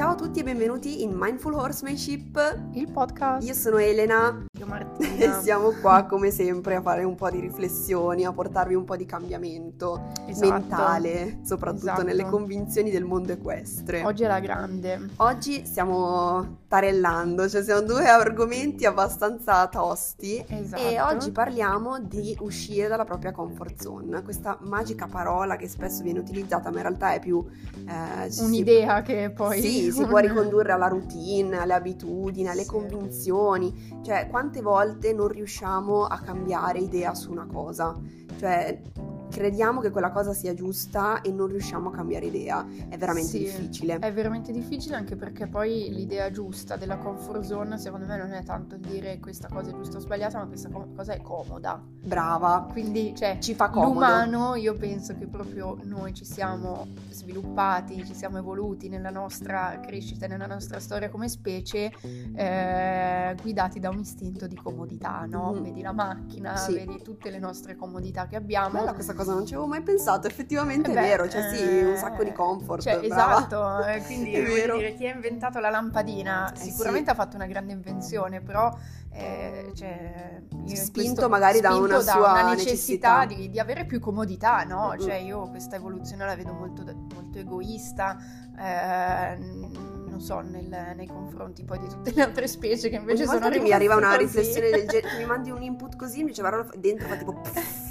Ciao a tutti e benvenuti in Mindful Horsemanship, il podcast. Io sono Elena. Io Martina. E siamo qua come sempre a fare un po' di riflessioni, a portarvi un po' di cambiamento Esatto. mentale, soprattutto Esatto. nelle convinzioni del mondo equestre. Oggi è la grande. Oggi stiamo tarellando, cioè siamo due argomenti abbastanza tosti. Esatto. e oggi parliamo di uscire dalla propria comfort zone, questa magica parola che spesso viene utilizzata ma in realtà è più... eh, ci si- Un'idea che poi... Sì, si può ricondurre alla routine, alle abitudini, alle Sì. convinzioni, cioè quante volte non riusciamo a cambiare idea su una cosa, cioè crediamo che quella cosa sia giusta e non riusciamo a cambiare idea, è veramente Sì, difficile. È veramente difficile anche perché poi l'idea giusta della comfort zone secondo me non è tanto dire questa cosa è giusta o sbagliata, ma questa co- cosa è comoda. Brava, Quindi, cioè, ci fa comodo. l'umano, io penso che proprio noi ci siamo sviluppati, ci siamo evoluti nella nostra crescita, nella nostra storia come specie, eh, guidati da un istinto di comodità, no? Mhm. Vedi la macchina, Sì. vedi tutte le nostre comodità che abbiamo. Bella questa cosa, non ci avevo mai pensato, effettivamente Eh è beh, vero, cioè sì, eh, un sacco di comfort, Cioè, esatto, eh, quindi È vero. dire, chi ha inventato la lampadina Eh, sicuramente ha fatto una grande invenzione, però eh, cioè, io in Spinto questo- magari da spinto una sua necessità, necessità. Di, di avere più comodità, no? Mm. Cioè io questa evoluzione la vedo molto, molto egoista, eh, non so, nel- nei confronti poi di tutte le altre specie che invece Ogni sono che mi arriva una così. riflessione del genere, mi mandi un input così, mi cervello fa- dentro fa tipo...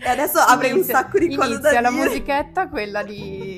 E adesso avrei un Inizia- sacco di cose da Inizia la dire. musichetta, quella di,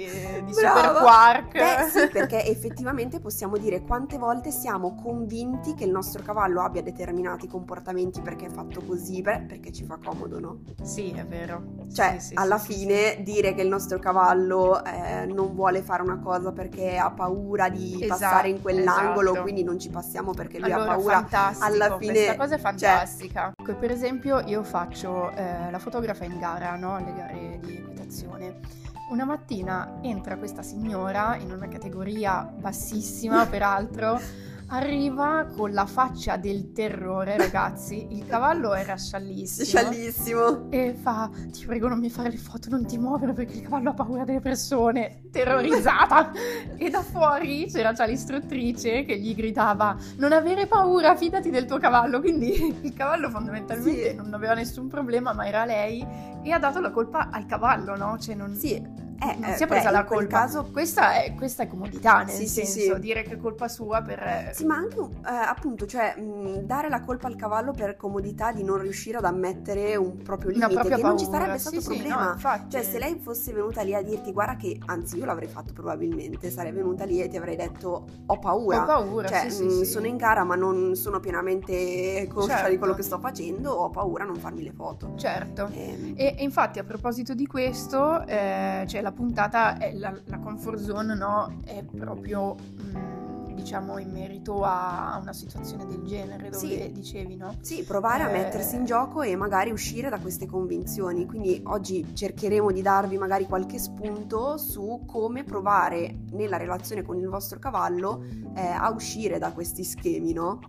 di Brava. Super Quark. Beh, sì, perché effettivamente possiamo dire quante volte siamo convinti che il nostro cavallo abbia determinati comportamenti perché è fatto così, beh, perché ci fa comodo, no? Sì, è vero. Cioè, Sì, sì, alla sì, fine dire che il nostro cavallo eh, non vuole fare una cosa perché ha paura di Esatto, passare in quell'angolo, esatto. quindi non ci passiamo perché lui Allora, ha paura. fantastico, alla fine, questa cosa è cioè- fantastica. Ecco, per esempio, io faccio eh, la fotografa in gara, no? Alle gare di equitazione. Una mattina entra questa signora in una categoria bassissima, peraltro, arriva con la faccia del terrore, ragazzi. Il cavallo era sciallissimo. Sciallissimo. E fa, ti prego non mi fare le foto, non ti muovere perché il cavallo ha paura delle persone, terrorizzata. e da fuori c'era già l'istruttrice che gli gridava, non avere paura, fidati del tuo cavallo. Quindi il cavallo fondamentalmente Sì. non aveva nessun problema, ma era lei e ha dato la colpa al cavallo, no? Cioè non, Sì, eh, non eh, si è beh, presa in la colpa. caso Questa è, questa è comodità, nel Sì, senso, sì. dire che è colpa sua per... Sì, ma anche eh, appunto, cioè mh, dare la colpa al cavallo per comodità di non riuscire ad ammettere un proprio limite, che paura. non ci sarebbe stato sì, problema. no, infatti. Cioè, se lei fosse venuta lì a dirti, guarda che, anzi, io l'avrei fatto probabilmente, sarei venuta lì e ti avrei detto, ho paura. Ho paura, Cioè, mh, sono in gara, ma non sono pienamente conscia di Certo. quello che sto facendo, ho paura a non farmi le foto. Certo. Ehm, E, e infatti a proposito di questo, eh, cioè la puntata, è la, la comfort zone, no, è proprio, mm, diciamo, in merito a, a una situazione del genere, dove Sì. dicevi, no? Sì, provare a Eh. mettersi in gioco e magari uscire da queste convinzioni. Quindi oggi cercheremo di darvi magari qualche spunto su come provare nella relazione con il vostro cavallo eh, a uscire da questi schemi, no?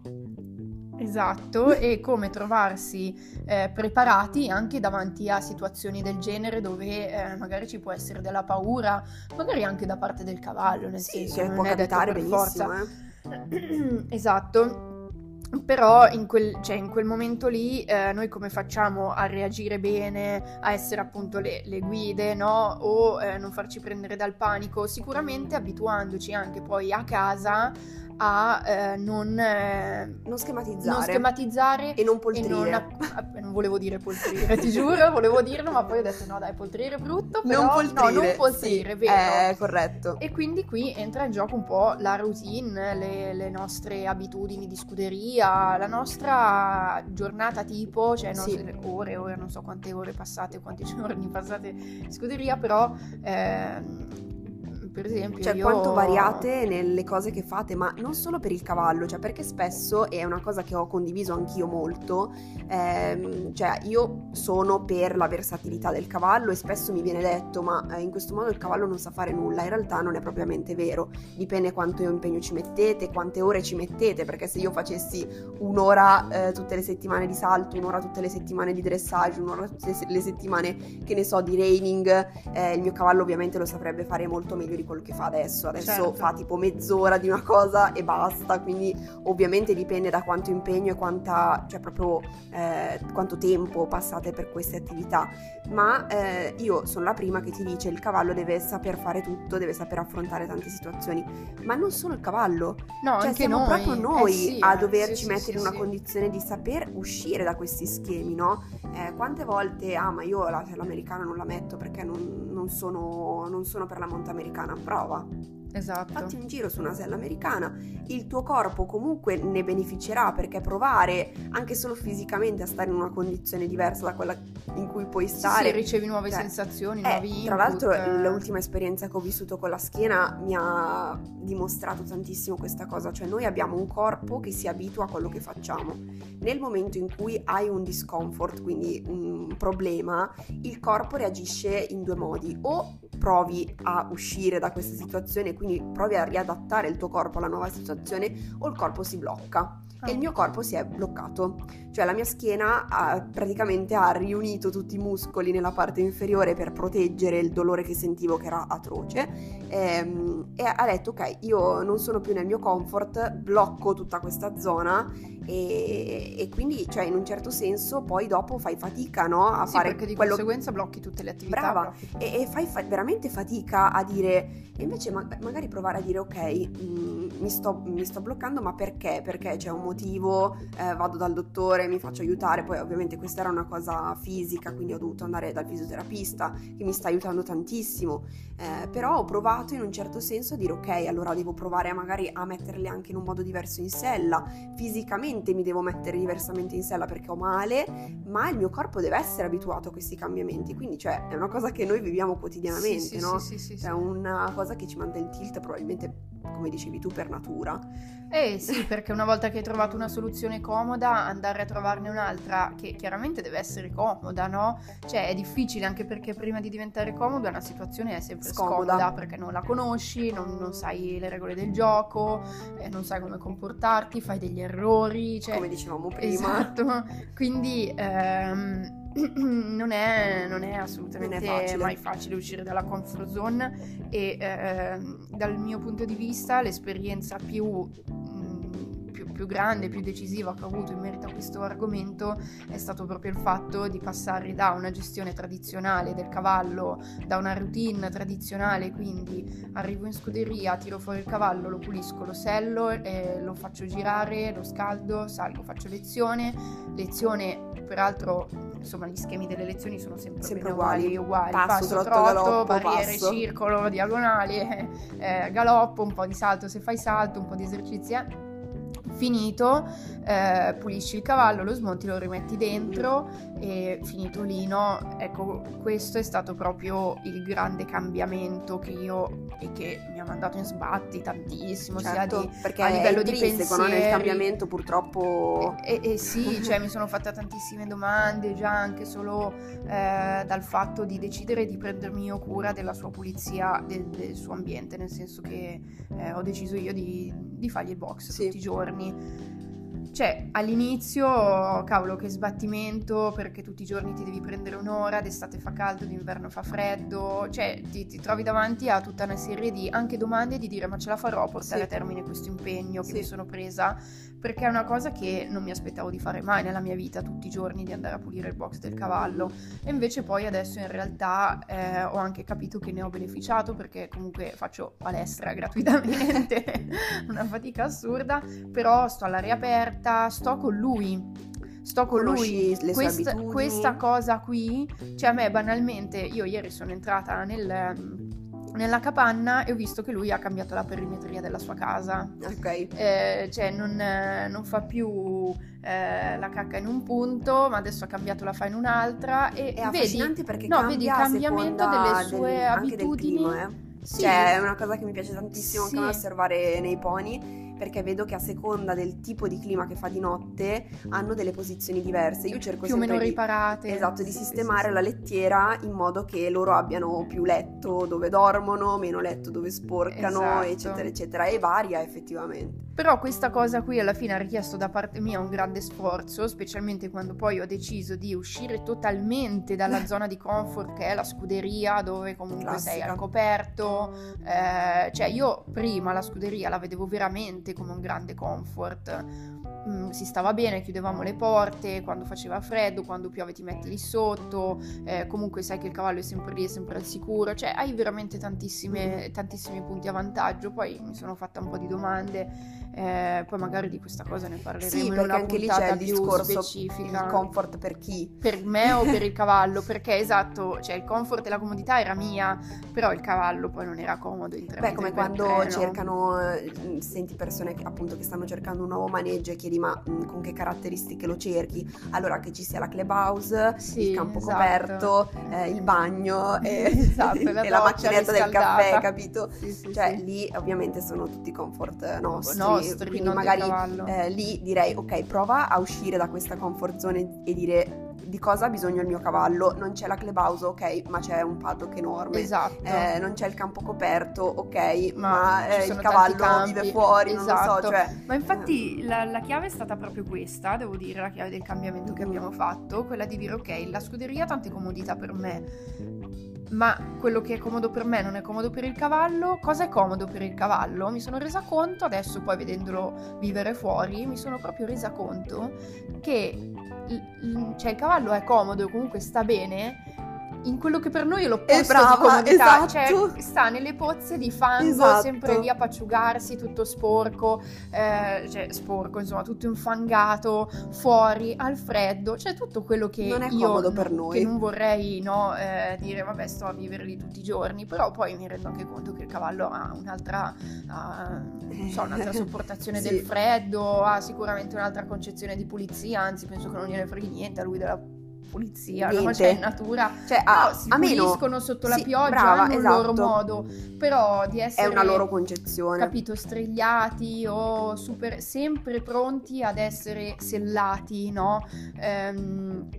Esatto, e come trovarsi eh, preparati anche davanti a situazioni del genere dove eh, magari ci può essere della paura, magari anche da parte del cavallo, nel Sì, senso che non può capitare per benissimo, forza. eh. esatto. Però in quel, cioè, in quel momento lì eh, noi come facciamo a reagire bene, a essere appunto le, le guide, no? O eh, non farci prendere dal panico? Sicuramente abituandoci anche poi a casa a eh, non, eh, Non schematizzare. non schematizzare e non e poltrire. non, app- non volevo dire poltrire, ti giuro, volevo dirlo, ma poi ho detto no dai, poltrire è brutto, però non poltrire. no, non poltrire, sì, vero. È corretto. E quindi qui entra in gioco un po' la routine, le, le nostre abitudini di scuderia, la nostra giornata tipo, cioè Sì. nostre ore, ore, non so quante ore passate, quanti giorni passate in scuderia, però ehm, per esempio Cioè, io... quanto variate nelle cose che fate, ma non solo per il cavallo, cioè perché spesso, e è una cosa che ho condiviso anch'io molto, ehm, cioè io sono per la versatilità del cavallo e spesso mi viene detto, ma eh, in questo modo il cavallo non sa fare nulla, in realtà non è propriamente vero, dipende quanto impegno ci mettete, quante ore ci mettete, perché se io facessi un'ora eh, tutte le settimane di salto, un'ora tutte le settimane di dressage, un'ora tutte le settimane, che ne so, di reining, eh, il mio cavallo ovviamente lo saprebbe fare molto meglio di quello che fa adesso. Adesso Certo. fa tipo mezz'ora di una cosa e basta, quindi ovviamente dipende da quanto impegno e quanta, cioè proprio eh, quanto tempo passate per queste attività. Ma eh, io sono la prima che ti dice il cavallo deve saper fare tutto, deve saper affrontare tante situazioni, ma non solo il cavallo, No, cioè siamo noi. proprio noi Eh sì, a eh, doverci sì, mettere sì, in una sì. condizione di saper uscire da questi schemi, no? Eh, quante volte, ah ma io la sella americana non la metto perché non, non sono, non sono per la monta americana, prova, Esatto. fatti un giro su una sella americana, il tuo corpo comunque ne beneficerà perché provare anche solo fisicamente a stare in una condizione diversa da quella in cui puoi stare. sì, ricevi nuove Cioè, sensazioni, Eh, nuovi tra l'altro input. l'ultima esperienza che ho vissuto con la schiena mi ha dimostrato tantissimo questa cosa, cioè noi abbiamo un corpo che si abitua a quello che facciamo. Nel momento in cui hai un discomfort, quindi un problema, il corpo reagisce in due modi, o provi a uscire da questa situazione, quindi provi a riadattare il tuo corpo alla nuova situazione, o il corpo si blocca. E il mio corpo si è bloccato, cioè la mia schiena ha, praticamente ha riunito tutti i muscoli nella parte inferiore per proteggere il dolore che sentivo che era atroce ehm, e ha detto ok io non sono più nel mio comfort, blocco tutta questa zona e, e quindi cioè in un certo senso poi dopo fai fatica no? a Sì, fare perché di quello conseguenza blocchi tutte le attività. Brava. e, e fai fa- veramente fatica a dire e invece ma- magari provare a dire ok mm, mi, sto, mi sto bloccando ma perché perché c'è un motivo eh, vado dal dottore mi faccio aiutare poi ovviamente questa era una cosa fisica quindi ho dovuto andare dal fisioterapista che mi sta aiutando tantissimo eh, però ho provato in un certo senso a dire ok allora devo provare a magari a metterle anche in un modo diverso in sella fisicamente mi devo mettere diversamente in sella perché ho male ma il mio corpo deve essere abituato a questi cambiamenti, quindi cioè è una cosa che noi viviamo quotidianamente, Sì, sì, no? sì, sì, sì, È sì. una cosa che ci manda in tilt probabilmente, come dicevi tu, per natura. Eh sì, perché una volta che hai trovato una soluzione comoda, andare a trovarne un'altra che chiaramente deve essere comoda, no? Cioè è difficile anche perché prima di diventare comoda una situazione è sempre Scomoda. scomoda, perché non la conosci, non, non sai le regole del gioco, eh, non sai come comportarti, fai degli errori, cioè... come dicevamo prima. Esatto, quindi ehm, non, è, non è assolutamente Non è facile. mai facile uscire dalla comfort zone e ehm, dal mio punto di vista l'esperienza più, mm, più, più grande, più decisiva che ho avuto in merito a questo argomento è stato proprio il fatto di passare da una gestione tradizionale del cavallo, da una routine tradizionale, quindi arrivo in scuderia, tiro fuori il cavallo, lo pulisco, lo sello, eh, lo faccio girare, lo scaldo, salgo, faccio lezione, lezione peraltro insomma gli schemi delle lezioni sono sempre, Sempre uguali. uguali, Passo, trotto, trotto, galoppo, barriere, passo. circolo, diagonali, eh, eh, galoppo, un po' di salto se fai salto, un po' di esercizi. eh. Finito, eh, pulisci il cavallo, lo smonti, lo rimetti dentro e finito lì, no? Ecco, questo è stato proprio il grande cambiamento che io e che mi ha mandato in sbatti tantissimo, sia Certo, di perché a livello è di intrinseco, no? nel pensieri. cambiamento purtroppo... E, e- e sì, cioè mi sono fatta tantissime domande già anche solo eh, dal fatto di decidere di prendermi io cura della sua pulizia, del, del suo ambiente, nel senso che eh, ho deciso io di, di fargli il box Sì. tutti i giorni. Cioè, all'inizio, cavolo, che sbattimento, perché tutti i giorni ti devi prendere un'ora, d'estate fa caldo, d'inverno fa freddo, cioè ti, ti trovi davanti a tutta una serie di anche domande di dire ma ce la farò a portare Sì. a termine questo impegno che Sì. mi sono presa, perché è una cosa che non mi aspettavo di fare mai nella mia vita, tutti i giorni di andare a pulire il box del cavallo. E invece poi adesso in realtà eh, ho anche capito che ne ho beneficiato perché comunque faccio palestra gratuitamente, una fatica assurda, però sto all'aria aperta, sto con lui. Sto con Conosci lui, sue questa, abitudini. cosa qui, cioè a me banalmente, io ieri sono entrata nel- nella capanna e ho visto che lui ha cambiato la perimetria della sua casa, Ok. eh, cioè non, non fa più eh, la cacca in un punto, ma adesso ha cambiato la fa in un'altra e È vedi, perché no, cambia vedi il cambiamento delle sue del- anche del abitudini. clima, eh. Sì, Cioè, è una cosa che mi piace tantissimo anche Sì. osservare nei pony, perché vedo che a seconda del tipo di clima che fa di notte hanno delle posizioni diverse. Io cerco più o meno di, riparate. esatto, di Sì, sistemare sì, la sì. lettiera in modo che loro abbiano più letto dove dormono, meno letto dove sporcano, Esatto. eccetera, eccetera. E varia effettivamente. Però questa cosa qui alla fine ha richiesto da parte mia un grande sforzo, specialmente quando poi ho deciso di uscire totalmente dalla zona di comfort che è la scuderia, dove comunque Classica. sei al coperto. Eh, cioè io prima la scuderia la vedevo veramente come un grande comfort. Mm, si stava bene, chiudevamo le porte, quando faceva freddo, quando piove ti metti lì sotto, eh, comunque sai che il cavallo è sempre lì, è sempre al sicuro, cioè hai veramente tantissimi punti a vantaggio. Poi mi sono fatta un po' di domande eh, poi magari di questa cosa ne parleremo sì, in una anche lì c'è il discorso specifica. il comfort per chi? Per me o per il cavallo, perché esatto, cioè il comfort e la comodità era mia, però il cavallo poi non era comodo in Beh, come quando treno. cercano eh, senti persone che, appunto che stanno cercando un nuovo maneggio e chiedi ma mm, con che caratteristiche lo cerchi? Allora che ci sia la clubhouse, sì, il campo esatto. coperto, eh, il bagno e, esatto, la, e la macchinetta del caffè, capito? Sì, sì, cioè lì ovviamente sono tutti comfort nostri. No, quindi magari eh, lì direi ok, prova a uscire da questa comfort zone e dire di cosa ha bisogno il mio cavallo. Non c'è la clubhouse, ok, ma c'è un paddock enorme. Esatto. Eh, non c'è il campo coperto, ok, ma, ma eh, il cavallo vive fuori, esatto. non lo so. Esatto. Cioè, ma infatti la, la, chiave è stata proprio questa, devo dire, la chiave del cambiamento che abbiamo fatto, quella di dire ok, la scuderia ha tante comodità per me ma quello che è comodo per me non è comodo per il cavallo. Cosa è comodo per il cavallo? Mi sono resa conto, adesso poi vedendolo vivere fuori, mi sono proprio resa conto che cioè, il cavallo è comodo e comunque sta bene in quello che per noi è l'opposto brava, di comodità, esatto. cioè sta nelle pozze di fango, esatto. sempre lì a paciugarsi, tutto sporco, eh, cioè sporco, insomma, tutto infangato, fuori, al freddo, cioè tutto quello che non è io comodo per noi. Che non vorrei no, eh, dire, vabbè, sto a vivere lì tutti i giorni, però poi mi rendo anche conto che il cavallo ha un'altra, uh, so, un'altra sopportazione sì. del freddo, ha sicuramente un'altra concezione di pulizia, anzi penso che non gliene freghi niente a lui della pulizia, Niente. no? cioè in natura cioè, a, si a puliscono sotto la sì, pioggia, brava, hanno esatto. loro modo, però di essere... È una loro concezione. Capito, stregliati o super, sempre pronti ad essere sellati, no? Ehm,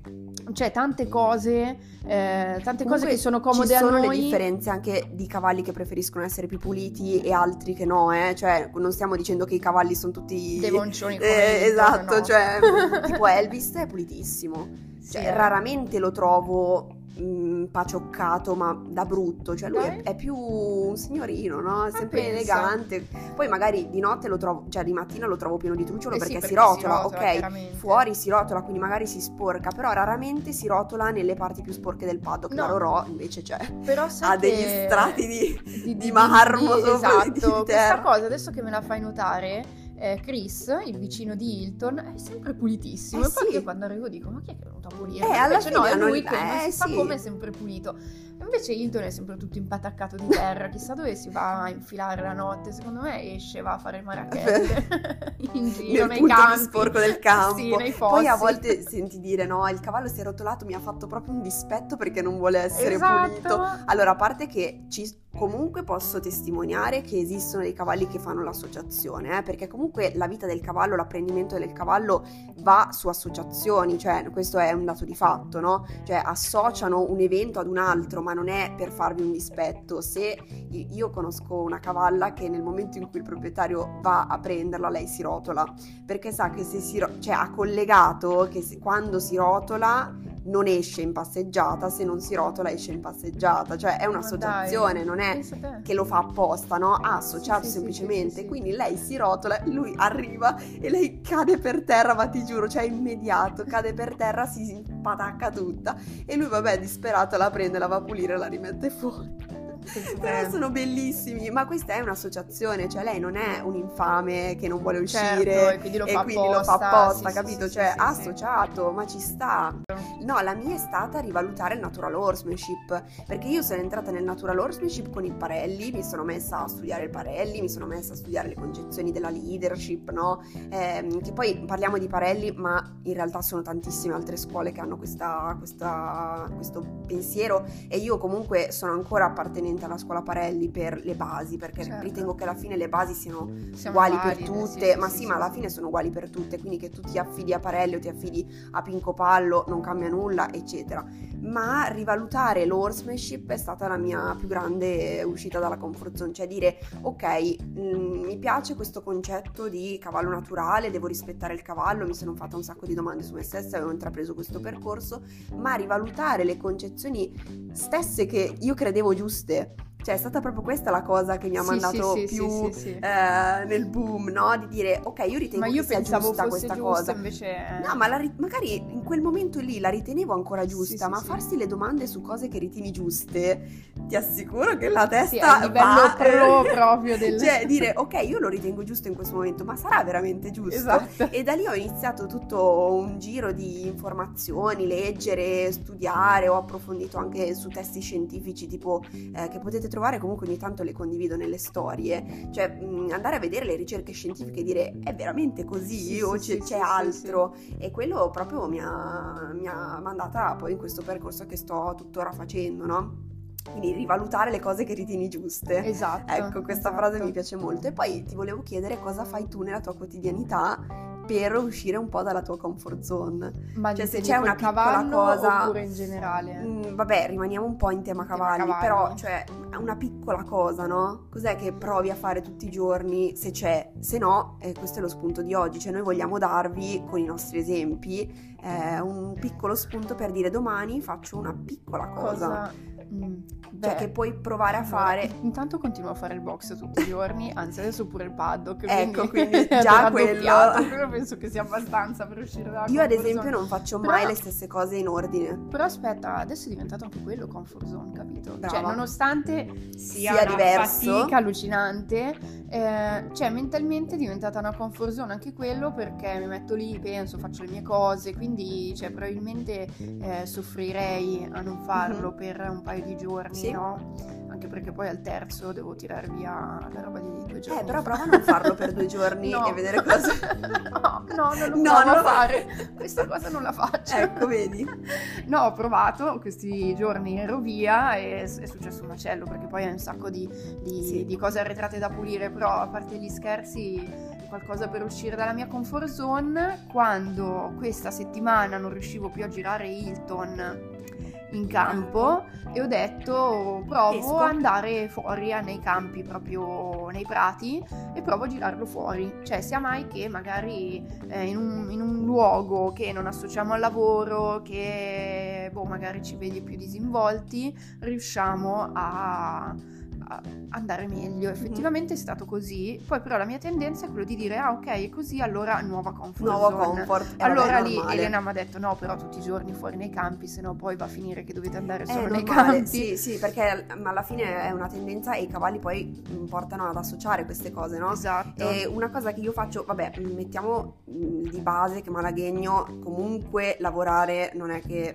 cioè tante cose, eh, tante cose che sono comode a noi. Ci sono le differenze anche di cavalli che preferiscono essere più puliti e altri che no, eh? Cioè non stiamo dicendo che i cavalli sono tutti... Dei boncioni eh, Esatto, no. cioè tipo Elvis è pulitissimo. Cioè, sì. raramente lo trovo mh, mm, pacioccato, ma da brutto. Cioè, lui è, è, più un signorino, no? È sempre elegante. Poi magari di notte lo trovo, cioè di mattina lo trovo pieno di trucciolo eh perché, sì, perché, si rotola, si rotola ok? Fuori si rotola, quindi magari si sporca, però raramente si rotola nelle parti più sporche del paddock. No. La Rorò invece c'è. Però ha degli strati di, di, di, di marmo di, esatto. Questa cosa adesso che me la fai notare eh, Chris, il vicino di Hilton, è sempre pulitissimo. Eh e poi sì. io quando arrivo dico, ma chi è che è a pulire? Eh, alla fine no, è lui non... che non si sì. come è sempre pulito. Invece Hilton è sempre tutto impataccato di terra, chissà dove si va a infilare la notte. Secondo me esce, va a fare il marachette in giro Nel nei campi. sporco del campo. Sì, nei fossi. Poi a volte senti dire no, il cavallo si è rotolato, mi ha fatto proprio un dispetto perché non vuole essere esatto. pulito. Allora, a parte che ci Comunque posso testimoniare che esistono dei cavalli che fanno l'associazione, eh, perché comunque la vita del cavallo, l'apprendimento del cavallo va su associazioni, cioè questo è un dato di fatto, no? Cioè associano un evento ad un altro, ma non è per farvi un dispetto. Se io conosco una cavalla che nel momento in cui il proprietario va a prenderla, lei si rotola, perché sa che se si ro- cioè ha collegato che se, quando si rotola non esce in passeggiata, se non si rotola esce in passeggiata, cioè è un'associazione, non è che lo fa apposta, no? Ha associato sì, semplicemente, sì, sì, quindi lei si rotola, lui arriva e lei cade per terra, ma ti giuro, cioè immediato, cade per terra, si patacca tutta e lui vabbè disperato la prende, la va a pulire e la rimette fuori. Però sono bellissimi, ma questa è un'associazione, cioè lei non è un infame che non vuole uscire certo, e quindi lo e fa quindi apposta, lo fa apposta sì, capito? Sì, cioè sì, associato, ma ci sta. No, la mia è stata rivalutare il natural horsemanship, perché io sono entrata nel natural horsemanship con il Parelli, mi sono messa a studiare il Parelli, mi sono messa a studiare le concezioni della leadership, no? Eh, che poi parliamo di Parelli, ma in realtà sono tantissime altre scuole che hanno questa, questa, questo pensiero e io comunque sono ancora appartenente iscritta alla scuola Parelli per le basi, perché Certo. ritengo che alla fine le basi siano Siamo uguali valide, per tutte, sì, ma sì, sì, sì, ma alla fine sono uguali per tutte, quindi che tu ti affidi a Parelli o ti affidi a Pinco Pallo non cambia nulla, eccetera. Ma rivalutare l'horsemanship è stata la mia più grande uscita dalla comfort zone, cioè dire ok, mm, mi piace questo concetto di cavallo naturale, devo rispettare il cavallo, mi sono fatta un sacco di domande su me stessa, avevo intrapreso questo percorso, ma rivalutare le concezioni stesse che io credevo giuste. Бувайте! Cioè è stata proprio questa la cosa che mi ha Sì, mandato sì, più sì, eh, nel boom, no? Di dire ok, io ritengo Ma io che sia giusta questa giusta, cosa. invece... No, ma la ri- magari in quel momento lì la ritenevo ancora giusta, ma farsi le domande su cose che ritieni giuste, ti assicuro che la testa Sì, livello va, pro proprio del... Cioè, dire ok, io lo ritengo giusto in questo momento, ma sarà veramente giusto? Esatto. E da lì ho iniziato tutto un giro di informazioni, leggere, studiare, ho approfondito anche su testi scientifici tipo eh, che potete trovare comunque ogni tanto le condivido nelle storie, cioè mh, andare a vedere le ricerche scientifiche e dire è veramente così Sì, o sì, c'è, sì, c'è altro e quello proprio mi ha, mi ha mandata poi in questo percorso che sto tuttora facendo, no? Quindi rivalutare le cose che ritieni giuste. Esatto. Ecco, questa esatto. frase mi piace molto. E poi ti volevo chiedere cosa fai tu nella tua quotidianità per uscire un po' dalla tua comfort zone. Ma Cioè, se c'è una piccola cosa- oppure in generale? Mm, vabbè, rimaniamo un po' in tema Tema cavalli, cavalli. però, cioè, una piccola cosa, no? Cos'è che provi a fare tutti i giorni, se c'è? Se no, eh, questo è lo spunto di oggi, cioè noi vogliamo darvi, con i nostri esempi, eh, un piccolo spunto per dire domani faccio una piccola cosa. Mm, Cioè, che puoi provare a fare Intanto continuo a fare il box tutti i giorni, anzi adesso pure il paddock. Ecco, quindi, già quello- quello penso che sia abbastanza per uscire dalla Io ad esempio zone. non faccio Però- mai le stesse cose in ordine. Però aspetta, adesso è diventato anche quello comfort zone, capito? Brava. Cioè, nonostante sia, Sia diverso. fatica allucinante, eh, cioè mentalmente è diventata una comfort zone anche quello perché mi metto lì, penso, faccio le mie cose, quindi cioè, probabilmente eh, soffrirei a non farlo Mhm. per un paio di giorni, Sì. no? Anche perché poi al terzo devo tirar via la roba di due giorni. Eh, però prova a non farlo per due giorni No. e vedere cosa... no, no, non lo No, provo non a lo- fare. Questa cosa non la faccio. ecco, vedi? No, ho provato questi giorni, ero via e è successo un macello perché poi hai un sacco di, di- Sì. di cose arretrate da pulire, però a parte gli scherzi qualcosa per uscire dalla mia comfort zone quando questa settimana non riuscivo più a girare Hilton in campo e ho detto provo Esco. ad andare fuori a- nei campi proprio nei prati e provo a girarlo fuori cioè sia mai che magari eh, in, un, in un luogo che non associamo al lavoro che boh, magari ci vedi più disinvolti riusciamo a andare meglio. Effettivamente è stato così. Poi, però, la mia tendenza è quello di dire: Ah, ok, è così, allora nuova comfort Nuovo zone. comfort. Eh, Allora vabbè, lì normale. Elena mi ha detto no, però tutti i giorni fuori nei campi, se no poi va a finire che dovete andare solo nei normale, campi. sì, sì, perché mm, alla fine è una tendenza e i cavalli poi mm, portano ad associare queste cose, no? Esatto. E una cosa che io faccio, vabbè, mm, mettiamo mm, di base che Malaghegno comunque lavorare non è che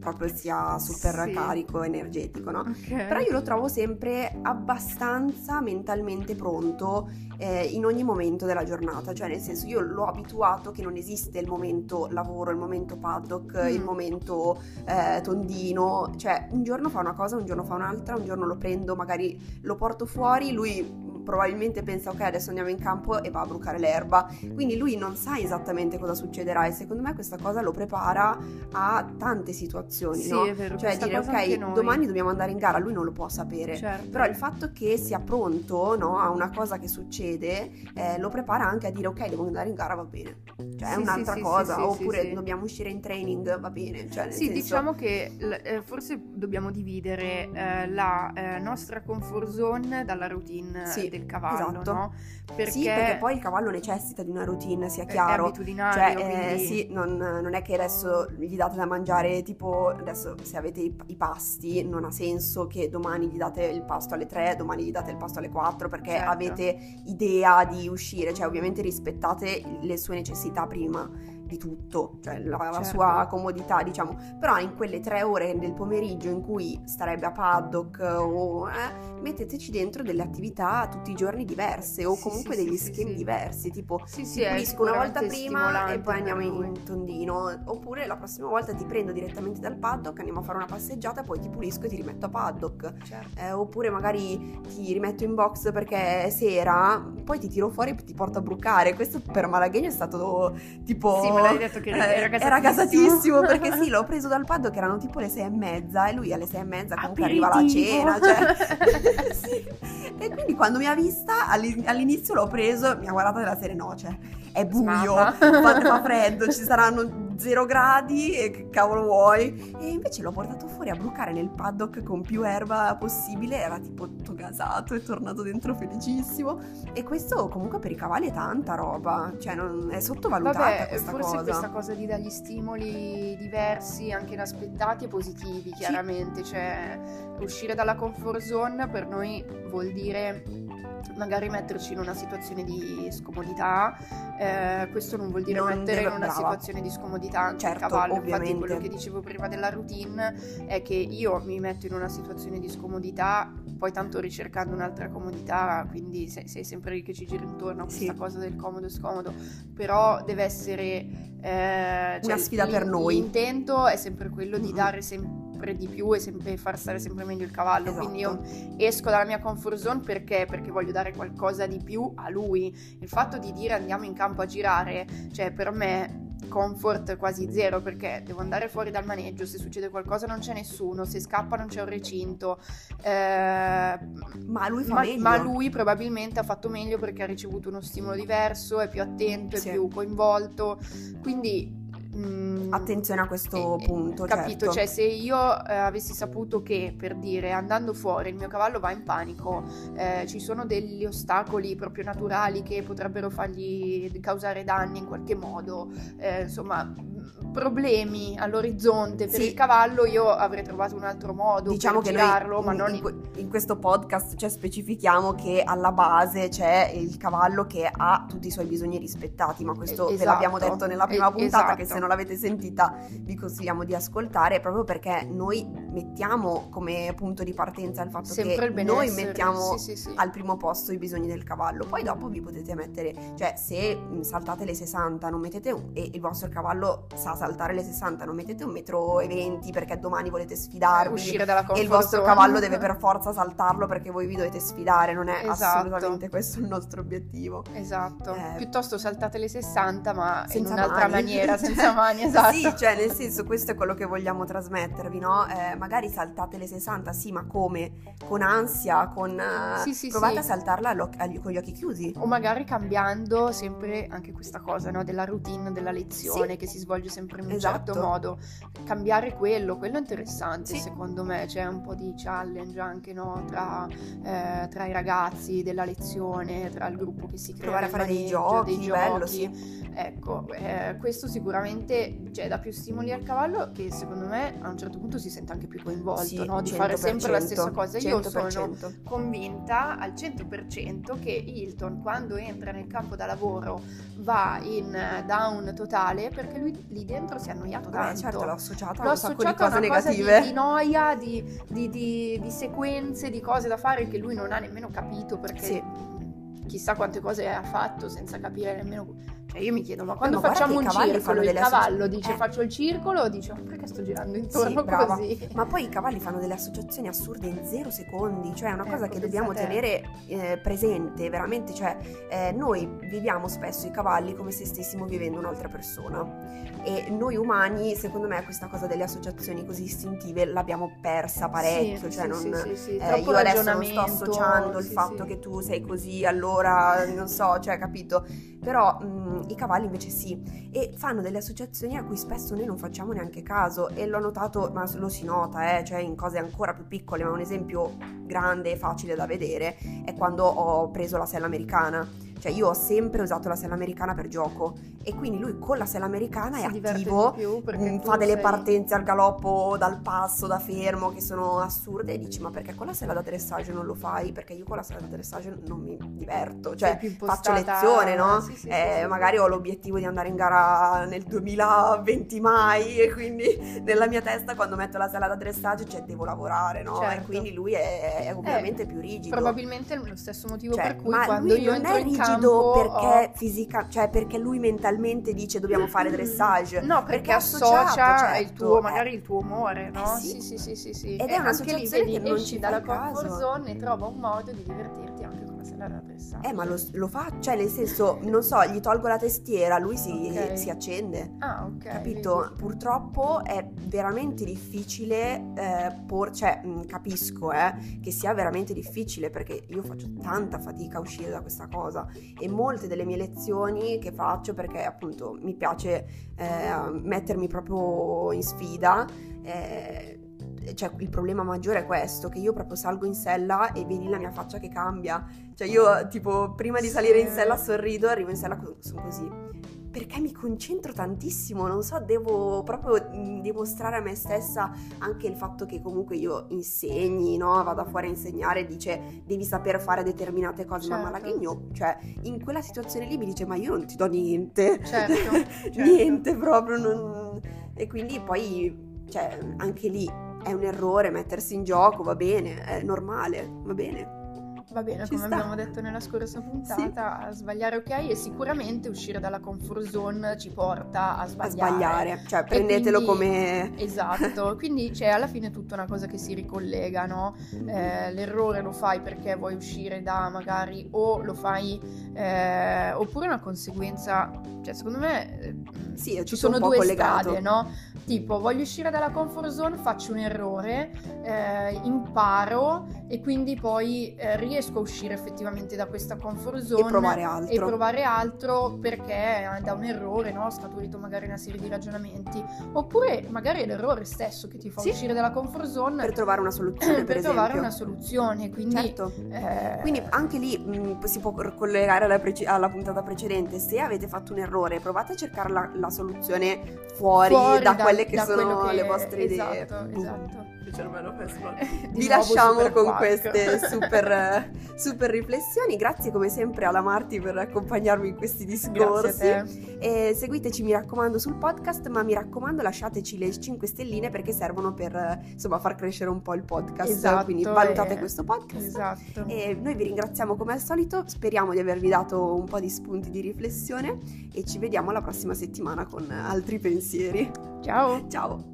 proprio sia super Sì. carico energetico, no? Ok. Però io lo trovo sempre abbastanza mentalmente pronto eh, in ogni momento della giornata, cioè nel senso io l'ho abituato che non esiste il momento lavoro, il momento paddock, Mm. il momento eh, tondino, cioè un giorno fa una cosa, un giorno fa un'altra, un giorno lo prendo, magari lo porto fuori, lui probabilmente pensa ok adesso andiamo in campo e va a brucare l'erba, quindi lui non sa esattamente cosa succederà e secondo me questa cosa lo prepara a tante situazioni, Sì, no? è vero. Cioè dire ok domani dobbiamo andare in gara, lui non lo può sapere. Certo. Però il fatto che sia pronto no, a una cosa che succede eh, lo prepara anche a dire ok devo andare in gara va bene. Cioè è Sì, un'altra sì, cosa. Oppure dobbiamo uscire in training va bene. Cioè, Sì, senso- diciamo che eh, forse dobbiamo dividere eh, la eh, nostra comfort zone dalla routine Sì, del cavallo, esatto. no? Perché, Sì, perché poi il cavallo necessita di una routine, sia è- è chiaro. abitudinario, Cioè, eh, quindi- sì, non, non è che adesso gli date da mangiare tipo, adesso se avete i, i pasti, non ha senso che domani gli date il pasto alle 3, domani gli date il pasto alle 4, perché Certo. avete idea di uscire, cioè ovviamente rispettate le sue necessità prima. Di tutto, cioè la, Certo. sua comodità, diciamo, però in quelle tre ore del pomeriggio in cui starebbe a paddock o eh, metteteci dentro delle attività tutti i giorni diverse o Sì, comunque sì, degli sì, schemi diversi, tipo Sì, ti pulisco una volta prima e poi andiamo in tondino, oppure la prossima volta ti prendo direttamente dal paddock, andiamo a fare una passeggiata, poi ti pulisco e ti rimetto a paddock. Certo. Eh, oppure magari ti rimetto in box perché è sera, poi ti tiro fuori e ti porto a brucare. Questo per Malaghegno è stato tipo. Sì, l'hai detto che eh, era era gasatissimo. perché sì, l'ho preso dal paddock, erano tipo le sei e mezza e lui alle sei e mezza comunque arriva la Aperitivo. cena. Cioè, sì. E quindi quando mi ha vista all'i- all'inizio l'ho preso, mi ha guardato della serie no, cioè è buio, fa freddo, ci saranno zero gradi e che cavolo vuoi? E invece l'ho portato fuori a brucare nel paddock con più erba possibile, era tipo tutto gasato, è tornato dentro felicissimo. E questo comunque per i cavalli è tanta roba, cioè non, è sottovalutata Vabbè, questa forse cosa. questa cosa di dargli stimoli diversi, anche inaspettati e positivi, chiaramente. Cioè, uscire dalla comfort zone per noi vuol dire magari metterci in una situazione di scomodità. eh, questo non vuol dire Non mettere deve- in una brava. situazione di scomodità anche Certo, cavallo. Infatti, ovviamente. quello che dicevo prima della routine è che io mi metto in una situazione di scomodità, poi tanto ricercando un'altra comodità, quindi sei, sei sempre lì che ci gira intorno a questa Sì. cosa del comodo e scomodo però deve essere eh, Una cioè, sfida per noi. L'intento è sempre quello di Mhm. dare sempre di più e sempre far stare sempre meglio il cavallo. Esatto. Quindi io esco dalla mia comfort zone perché? Perché voglio dare qualcosa di più a lui. Il fatto di dire andiamo in campo a girare, cioè per me comfort quasi zero perché devo andare fuori dal maneggio, se succede qualcosa non c'è nessuno, se scappa non c'è un recinto. eh, Ma lui ma, ma lui probabilmente ha fatto meglio perché ha ricevuto uno stimolo diverso, è più attento, è Sì. più coinvolto. Quindi. mm, Attenzione a questo eh, eh, punto, Capito, certo. cioè se io eh, avessi saputo che per dire andando fuori il mio cavallo va in panico, eh, ci sono degli ostacoli proprio naturali che potrebbero fargli causare danni in qualche modo, eh, insomma problemi all'orizzonte per Sì. il cavallo, io avrei trovato un altro modo Diciamo per che girarlo, ma in, non in in- que- in questo podcast cioè, specifichiamo che alla base c'è il cavallo che ha tutti i suoi bisogni rispettati, ma questo ve Esatto. l'abbiamo detto nella prima puntata che esatto. se non l'avete sentita vi consigliamo di ascoltare proprio perché noi mettiamo come punto di partenza il fatto sempre il che benessere. noi mettiamo sì, sì, sì. al primo posto i bisogni del cavallo. Poi dopo vi potete mettere, cioè se mh, saltate le 60 non mettete un- e il vostro cavallo sa saltare le 60, non mettete un metro e 20 perché domani volete sfidarvi uscire dalla e il vostro cavallo deve per forza saltarlo perché voi vi dovete sfidare, non è Esatto. assolutamente questo il nostro obiettivo. Esatto, Eh, piuttosto saltate le 60 ma in un'altra mani. maniera, senza mani, esatto. Sì, cioè nel senso questo è quello che vogliamo trasmettervi, no? Eh, magari saltate le 60, sì, ma come? Con ansia, con... eh, Sì, sì, provate sì. a saltarla con gli occhi chiusi. O magari cambiando sempre anche questa cosa, no? Della routine della lezione che si svolge sempre in un Esatto. certo modo. Cambiare quello, quello è interessante secondo me, c'è un po' di challenge anche no? tra, eh, tra i ragazzi della lezione, tra il gruppo che si crea. Provare a fare dei maneggio, giochi, dei bello, giochi. sì. Ecco, eh, questo sicuramente cioè, dà più stimoli al cavallo che secondo me a un certo punto si sente anche più coinvolto, Sì, no? Di fare sempre la 100%, stessa cosa. Io sono 100%. convinta al 100% che Hilton quando entra nel campo da lavoro va in eh, down totale perché lui lì dentro si è annoiato Vabbè, tanto. certo, l'ho associata a L'ho un sacco di associato a cose una cosa negative. di, di noia, di, di- di- sequenze, di cose da fare che lui non ha nemmeno capito perché Sì. chissà quante cose ha fatto senza capire nemmeno. Cioè io mi chiedo, ma quando ma facciamo un circolo, il cavallo dice eh. faccio il circolo, dice ma perché sto girando intorno Sì, brava. così? Ma poi i cavalli fanno delle associazioni assurde in zero secondi, cioè è una cosa Ecco, che dobbiamo tenere eh, presente, veramente, cioè eh, noi viviamo spesso i cavalli come se stessimo vivendo un'altra persona e noi umani, secondo me, questa cosa delle associazioni così istintive l'abbiamo persa parecchio, Sì, cioè sì, non... sì, sì, eh, io adesso non sto associando il fatto che tu sei così, allora non so, cioè capito? Però mh, i cavalli invece sì, e fanno delle associazioni a cui spesso noi non facciamo neanche caso e l'ho notato, ma lo si nota, eh, cioè in cose ancora più piccole, ma un esempio grande e facile da vedere è quando ho preso la sella americana cioè io ho sempre usato la sella americana per gioco e quindi lui con la sella americana Si è attivo, perché mm, fa delle sei- partenze al galoppo, dal passo, da fermo che sono assurde e dici ma perché con la sella da dressage non lo fai? Perché io con la sella da dressage non mi diverto, cioè faccio lezione, no? sì, sì, Eh, sì, magari ho l'obiettivo di andare in gara nel 2020 mai e quindi nella mia testa quando metto la sella da dressage cioè devo lavorare, no? E Certo. quindi lui è, è ovviamente più rigido. Probabilmente è lo stesso motivo Cioè, per cui quando io entro in rigido perché ho- fisica, cioè perché lui mentalmente dice dobbiamo fare dressage. No, perché, è associa associato, il certo, tuo, è- magari il tuo umore, no? Eh sì. sì, sì, sì, sì. Ed è E una anche lì situazione che non ci dalla fai comfort zone e trova un modo di divertirti con la dressage. Eh, ma lo, lo fa, cioè nel senso, non so, gli tolgo la testiera, lui si, Ok. si accende. Ah, ok. Capito? vedi. Purtroppo è veramente difficile eh, por- cioè mh, capisco eh, che sia veramente difficile perché io faccio tanta fatica a uscire da questa cosa e molte delle mie lezioni che faccio perché appunto mi piace eh, mettermi proprio in sfida eh, cioè il problema maggiore è questo che io proprio salgo in sella e vedi la mia faccia che cambia cioè io tipo prima di salire in sella sorrido arrivo in sella sono così perché mi concentro tantissimo, non so, devo proprio mh, dimostrare a me stessa anche il fatto che comunque io insegni, no? Vado fuori a insegnare, dice devi saper fare determinate cose, ma Certo. Malaghegno, cioè in quella situazione lì mi dice ma io non ti do niente, Certo, certo. niente proprio, non... e quindi poi, cioè anche lì è un errore mettersi in gioco, va bene, è normale, va bene. Va bene, Ci come sta. abbiamo detto nella scorsa puntata, a sbagliare ok e sicuramente uscire dalla comfort zone ci porta a A sbagliare. sbagliare, cioè prendetelo quindi- come... Esatto, quindi cioè, alla fine è tutta una cosa che si ricollega, no? Eh, l'errore lo fai perché vuoi uscire da magari o lo fai eh, oppure una conseguenza, cioè secondo me eh, Sì, ci sono due collegato. strade, no? Tipo voglio uscire dalla comfort zone, faccio un errore, eh, imparo e quindi poi eh, riesco a uscire effettivamente da questa comfort zone E provare altro. e provare altro perché eh, da un errore, no? Scaturito magari una serie di ragionamenti. Oppure magari è l'errore stesso che ti fa Sì. uscire dalla comfort zone per trovare una soluzione, per, per trovare una soluzione. Quindi, Certo. eh, Quindi anche lì mh, si può collegare alla, prece- alla puntata precedente. Se avete fatto un errore, provate a cercare la, la soluzione fuori, fuori da, da- quelle che da sono che- le vostre esatto, idee. Esatto. Il cervello. Di Vi lasciamo super con quark. queste super, eh, super riflessioni. Grazie come sempre alla Marti per accompagnarmi in questi Grazie discorsi. a te. E seguiteci, mi raccomando, sul podcast, ma mi raccomando lasciateci le 5 stelline perché servono per eh, insomma far crescere un po' il podcast. Esatto, Quindi valutate e- questo podcast. Esatto. E noi vi ringraziamo come al solito, speriamo di avervi dato un po' di spunti di riflessione e ci vediamo la prossima settimana con altri pensieri. Ciao. Ciao.